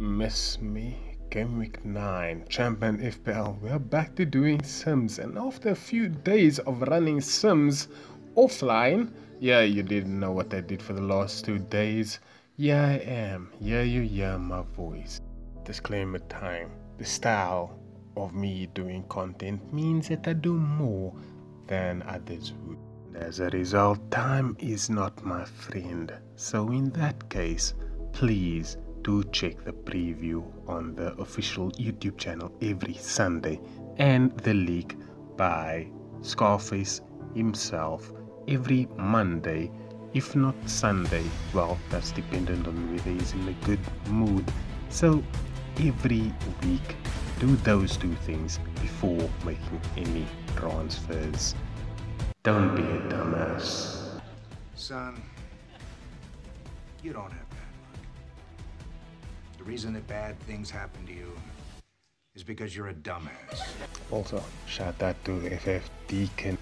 Miss me. Game week 9, Champman FPL. We are back to doing Sims, and after a few days of running Sims offline, yeah, you didn't know what I did for the last two days. Yeah, I am. Yeah, you hear my voice. Disclaimer time. The style of me doing content means that I do more than others would. As a result, time is not my friend. So, in that case, please do check the preview on the official YouTube channel every Sunday and the leak by Scarface himself every Monday, if not Sunday. Well, that's dependent on whether he's in a good mood. So, every week, do those two things before making any transfers. Don't be a dumbass. Son, you don't have reason that bad things happen to you is because you're a dumbass. Also, shout out to FF Deacon.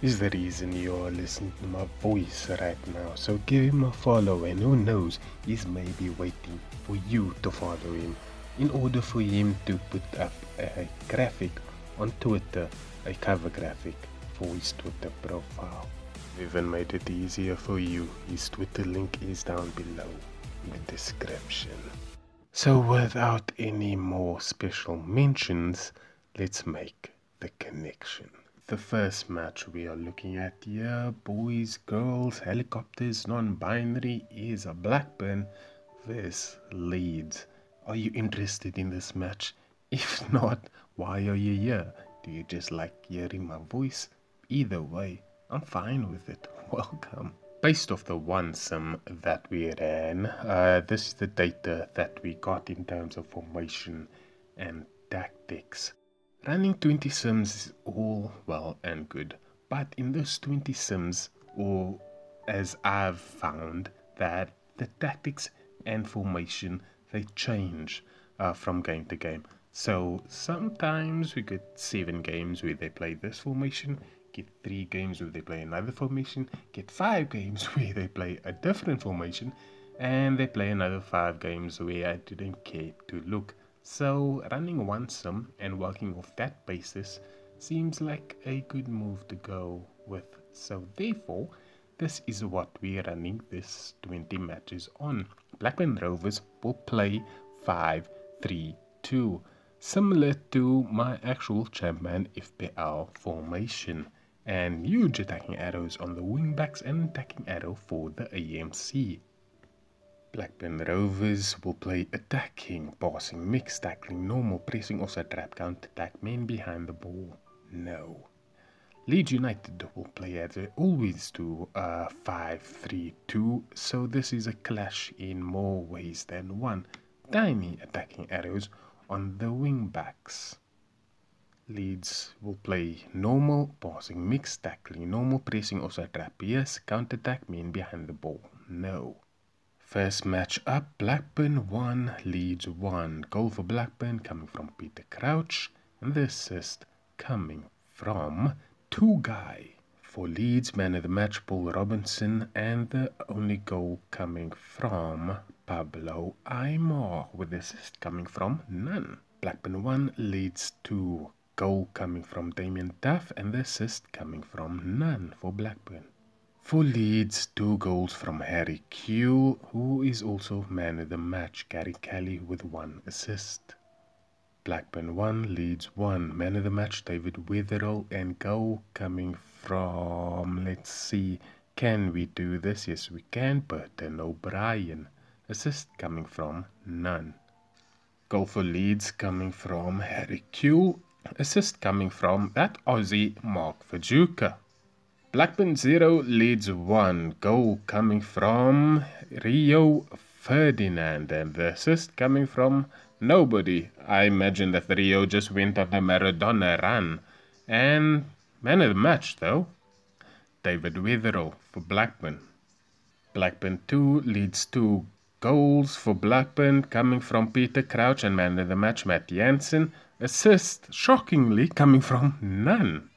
Is the reason you're listening to my voice right now. So give him a follow, and who knows, he's maybe waiting for you to follow him in order for him to put up a graphic on Twitter, a cover graphic for his Twitter profile. We've even made it easier for you. His Twitter link is down below in the description. So without any more special mentions, let's make the connection. The first match we are looking at here, boys, girls, helicopters, non-binary, is a Blackburn vs Leeds. Are you interested in this match? If not, why are you here? Do you just like hearing my voice? Either way, I'm fine with it. Welcome. Based off the one sim that we ran, uh, this is the data that we got in terms of formation and tactics. Running 20 sims is all well and good, but in those 20 sims, or as I've found, that the tactics and formation they change uh, from game to game. So sometimes we get seven games where they play this formation, get three games where they play another formation, get five games where they play a different formation, and they play another five games where I didn't care to look. So running one sim and working off that basis seems like a good move to go with. So therefore, this is what we're running this 20 matches on. Blackburn Rovers will play 5-3-2, similar to my actual Champman FPL formation. And huge attacking arrows on the wingbacks and attacking arrow for the AMC. Blackburn Rovers will play attacking, passing, mix, tackling, normal, pressing, also trap, counter attack, men behind the ball. No. Leeds United will play as they always do, uh, 5-3-2, so this is a clash in more ways than one. Tiny attacking arrows on the wing backs. Leeds will play normal, passing, mix, tackling, normal, pressing, also trap, yes, counter attack, men behind the ball. No. First match up, Blackburn 1, Leeds 1. Goal for Blackburn coming from Peter Crouch, and the assist coming from Tugay. For Leeds, man of the match, Paul Robinson, and the only goal coming from Pablo Aimar, with the assist coming from none. Blackburn 1, Leeds 2. Goal coming from Damien Duff, and the assist coming from none for Blackburn. For Leeds, two goals from Harry Kewell, who is also man of the match, Gary Kelly with one assist. Blackburn 1, Leeds 1, man of the match, David Wetherall, and goal coming from, let's see, can we do this? Yes, we can, Burton O'Brien. Assist coming from none. Goal for Leeds coming from Harry Kewell. Assist coming from that Aussie Mark Viduka. Blackburn 0 Leeds 1. Goal coming from Rio Ferdinand. And the assist coming from nobody. I imagine that Rio just went on a Maradona run. And man of the match though. David Wetherall for Blackburn. Blackburn 2 Leeds 2. Goals for Blackburn coming from Peter Crouch and man of the match Matt Jansen. Assist shockingly coming from none.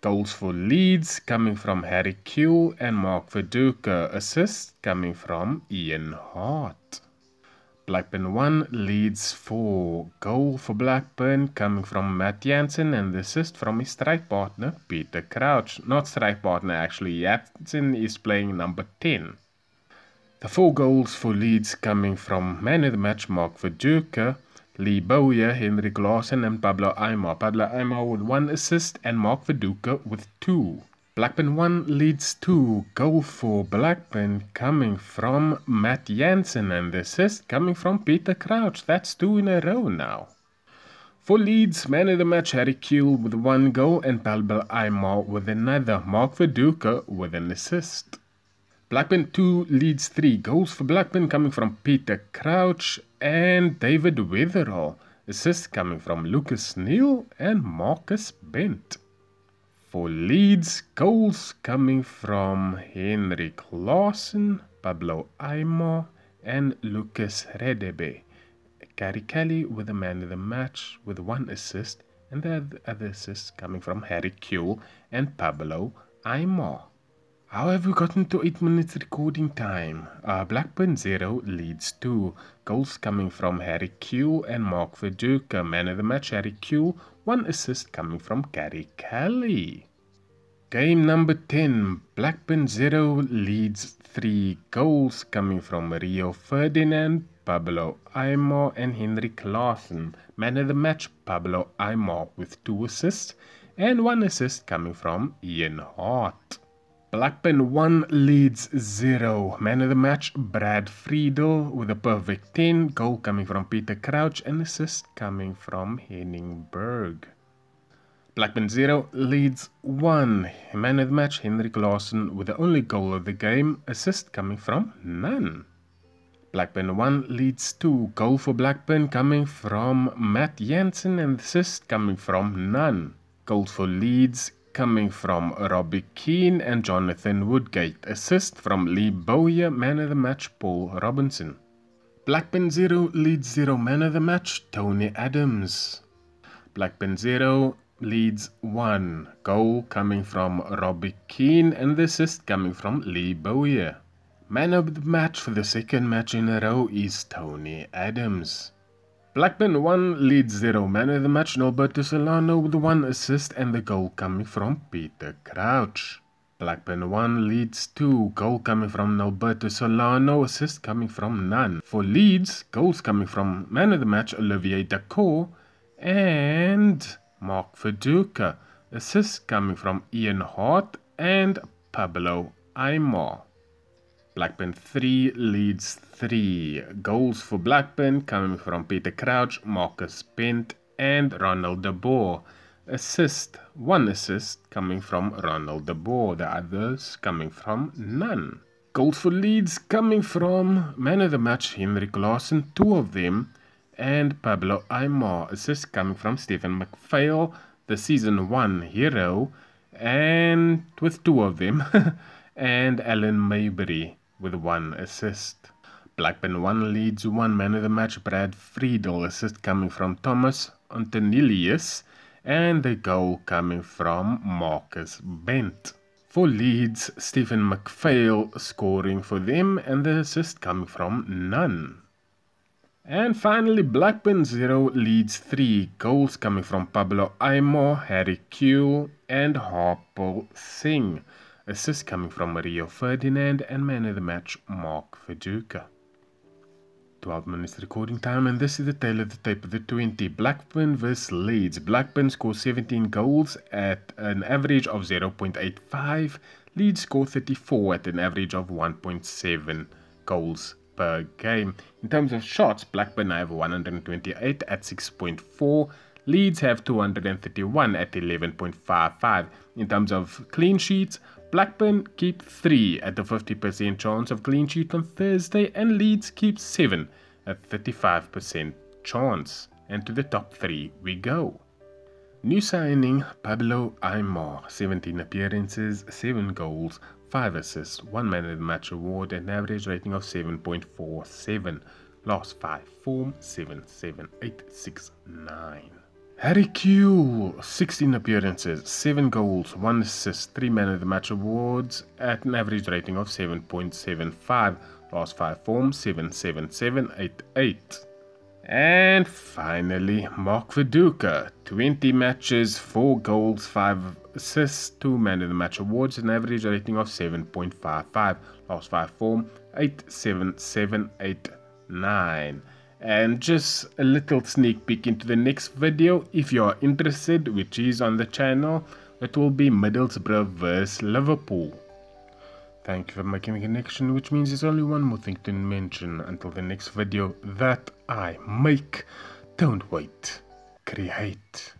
Goals for Leeds coming from Harry Kewell and Mark Viduka. Assists coming from Ian Harte. Blackburn 1 Leeds 4. Goal for Blackburn coming from Matt Jansen and the assist from his strike partner Peter Crouch. Not strike partner actually, Jansen is playing number 10. The four goals for Leeds coming from man of the match Mark Viduka, Lee Bowyer, Henry Clausen and Pablo Aimar. Pablo Aimar with one assist and Mark Viduka with two. Blackburn 1 Leeds 2. Goal for Blackburn coming from Matt Jansen and the assist coming from Peter Crouch. That's two in a row now. For Leeds, man of the match Harry Kewell with one goal and Pablo Aimar with another. Mark Viduka with an assist. Blackburn 2 Leeds 3 goals for Blackburn coming from Peter Crouch and David Wetherall. Assists coming from Lucas Neill and Marcus Bent. For Leeds, goals coming from Henrik Clausen, Pablo Aimar, and Lucas Radebe. Gary Kelly with the man of the match with one assist, and the other assists coming from Harry Kewell and Pablo Aimar. How have we gotten to 8 minutes recording time? Uh, Blackburn 0 Leeds 2. Goals coming from Harry Kewell and Mark Viduka. Man of the match, Harry Kewell. One assist coming from Gary Kelly. Game number 10. Blackburn 0 Leeds 3. Goals coming from Rio Ferdinand, Pablo Aimar and Henrik Clausen. Man of the match, Pablo Aimar with 2 assists and 1 assist coming from Ian Harte. Blackburn 1 Leeds 0. Man of the match, Brad Friedel with a perfect 10. Goal coming from Peter Crouch and assist coming from Henning Berg. Blackburn 0 Leeds 1. Man of the match, Henrik Larsson with the only goal of the game. Assist coming from none. Blackburn 1 Leeds 2. Goal for Blackburn coming from Matt Jansen and assist coming from none. Goals for Leeds coming from Robbie Keane and Jonathan Woodgate. Assist from Lee Bowyer, man of the match Paul Robinson. Blackburn 0 Leeds 0 man of the match Tony Adams. Blackburn 0 Leeds 1 goal coming from Robbie Keane and the assist coming from Lee Bowyer. Man of the match for the second match in a row is Tony Adams. Blackburn 1 Leeds 0 man of the match Norberto Solano with 1 assist and the goal coming from Peter Crouch. Blackburn 1 Leeds 2, goal coming from Norberto Solano, assist coming from none. For Leeds, goals coming from man of the match Olivier Dacourt and Mark Viduka, assist coming from Ian Harte and Pablo Aimar. Blackburn 3 Leeds 3. Goals for Blackburn coming from Peter Crouch, Marcus Bent, and Ronald de Boer. Assist, one assist coming from Ronald de Boer, the others coming from none. Goals for Leeds coming from man of the match Henrik Larsson, two of them, and Pablo Aimar. Assist coming from Stephen McPhail, the season 1 hero, and with two of them, and Alan Maybury with one assist. Blackburn 1 Leeds one man of the match, Brad Friedel, assist coming from Thomas Antonelius, and the goal coming from Marcus Bent. For Leeds, Stephen McPhail scoring for them, and the assist coming from none. And finally, Blackburn 0 Leeds 3 goals coming from Pablo Aimar, Harry Kewell, and Harpal Singh. Assist coming from Rio Ferdinand and man of the match Mark Viduka. 12 minutes recording time and this is the tale of the tape of the 20. Blackburn vs Leeds. Blackburn scores 17 goals at an average of 0.85. Leeds score 34 at an average of 1.7 goals per game. In terms of shots, Blackburn have 128 at 6.4. Leeds have 231 at 11.55. In terms of clean sheets, Blackburn keep 3 at a 50% chance of clean sheet on Thursday and Leeds keep 7 at 35% chance. And to the top 3 we go. New signing Pablo Aimar, 17 appearances, 7 goals, 5 assists, 1 man of the match award, and average rating of 7.47. Last 5 form 77869. Harry Kewell, 16 appearances, 7 goals, 1 assist, 3 man of the match awards at an average rating of 7.75. Last five form 77788. And finally, Mark Viduka. 20 matches, 4 goals, 5 assists, 2 man of the match awards, an average rating of 7.55. Last 5 form 87789. And just a little sneak peek into the next video if you are interested, which is on the channel. It will be Middlesbrough vs Liverpool. Thank you for making the connection, which means there's only one more thing to mention until the next video that I make. Don't wait, create.